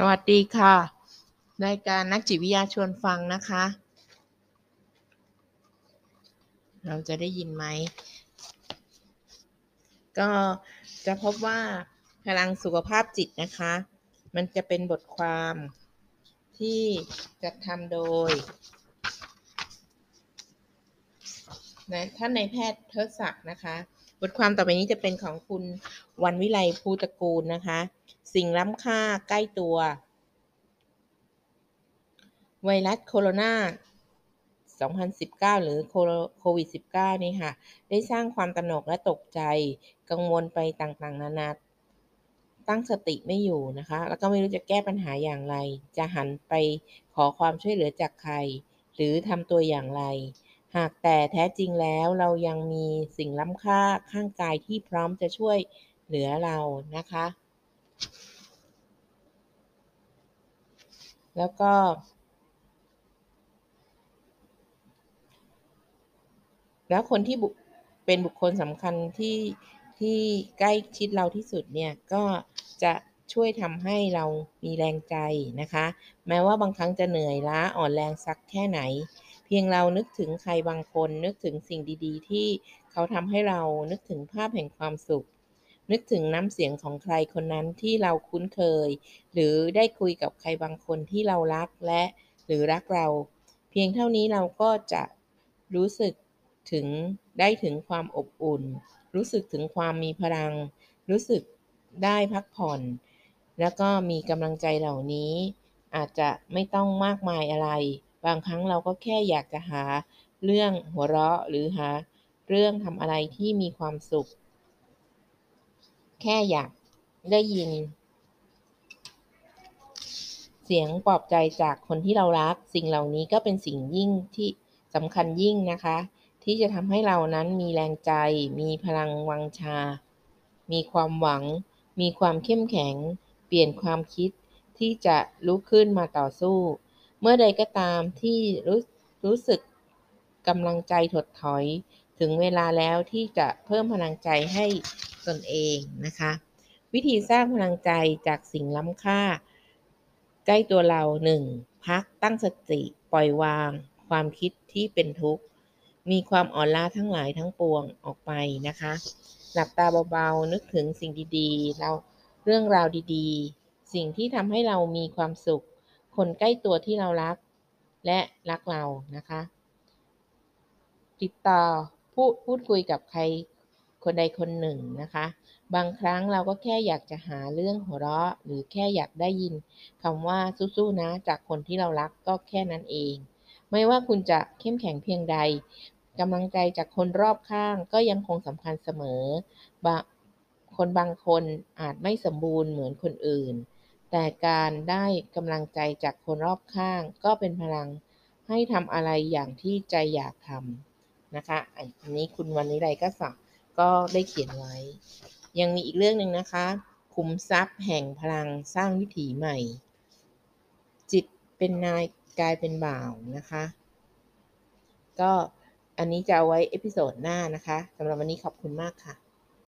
สวัสดีค่ะรายการนักจิตวิทยาชวนฟังนะคะ เราจะได้ยินไหม ก็จะพบว่าพลังสุขภาพจิตนะคะ มันจะเป็นบทความที่จัดทำโดยท่านในแพทย์เทิดศักดิ์นะคะ บทความต่อไปนี้จะเป็นของคุณ วันวิไลภูตระกูลนะคะ สิ่งล้ำค่าใกล้ตัว ไวรัสโคโรนา2019 หรือโควิด 19 นี่ค่ะ ได้สร้างความตระหนกและตกใจ กังวลไปต่างๆ นานา ตั้งสติไม่อยู่นะคะ แล้วก็ไม่รู้จะแก้ปัญหาอย่างไร จะหันไปขอความช่วยเหลือจากใคร หรือทำตัวอย่างไร หากแต่แท้จริงแล้วเรายังมีสิ่งล้ำค่าข้างกายที่พร้อมจะช่วย เหลือเรานะคะ แล้วก็ แล้วคนที่เป็นบุคคลสำคัญที่ที่ใกล้ชิดเราที่สุดเนี่ยก็จะช่วยทำให้เรามีแรงใจนะคะ แม้ว่าบางครั้งจะเหนื่อยล้าอ่อนแรงสักแค่ไหน เพียงเรานึกถึงใครบางคนนึกถึงสิ่งดี ๆ ที่เขาทำให้เรานึกถึงภาพแห่งความสุข นึกถึงน้ำเสียงของใครคนนั้นที่เราคุ้นเคย หรือได้คุยกับใครบางคนที่เรารักและหรือรักเรา เพียงเท่านี้เราก็จะรู้สึกถึงได้ถึงความอบอุ่น รู้สึกถึงความมีพลัง รู้สึกได้พักผ่อน แล้วก็มีกำลังใจเหล่านี้ อาจจะไม่ต้องมากมายอะไร บางครั้งเราก็แค่อยากจะหาเรื่องหัวเราะหรือหาเรื่องทำอะไรที่มีความสุข แค่อยากได้ยิน เสียงปลอบใจจากคนที่เรารัก สิ่งเหล่านี้ก็เป็นสิ่งยิ่งที่สำคัญยิ่งนะคะ ที่จะทำให้เรานั้นมีแรงใจ มีพลังวังชา มีความหวัง มีความเข้มแข็ง เปลี่ยนความคิดที่จะลุกขึ้นมาต่อสู้ เมื่อใดก็ตามที่รู้รู้สึกกำลังใจถดถอย ถึงเวลาแล้วที่จะเพิ่มพลังใจให้ตนเองนะคะ วิธีสร้างพลังใจจากสิ่งล้ำค่า ใกล้ตัวเรา 1. พักตั้งสติปล่อยวาง ความคิดที่เป็นทุกข์ มีความอ่อนล้าทั้งหลายทั้งปวงออกไปนะคะ หลับตาเบาๆ นึกถึงสิ่งดีๆ เราเรื่องราวดีๆ สิ่งที่ทำให้เรามีความสุข คนใกล้ตัวที่เรารัก และรักเรานะคะ ติดต่อ พูดพูดคุยกับใครคนใดคนหนึ่งนะคะ บางครั้งเราก็แค่อยากจะหาเรื่องหัวเราะ หรือแค่อยากได้ยินคำว่าสู้ๆนะ จากคนที่เรารักก็แค่นั้นเอง ไม่ว่าคุณจะเข้มแข็งเพียงใดกำลังใจจากคนรอบข้างก็ยังคงสำคัญเสมอบคนบางคนอาจไม่สมบูรณ์เหมือนคนอื่น แต่การได้กำลังใจจากคนรอบข้าง ก็เป็นพลังให้ทำอะไรอย่างที่ใจอยากทำ นะคะอันนี้คุณวันนี้ไรก็สักก็ได้เขียนไว้ ยังมีอีกเรื่องหนึ่งนะคะคุมทรัพย์แห่งพลังสร้างวิถีใหม่ จิตเป็นนายกายเป็นบ่าวนะคะ ก็อันนี้จะเอาไว้เอพิโซดหน้านะคะสำหรับวันนี้ขอบคุณมากค่ะ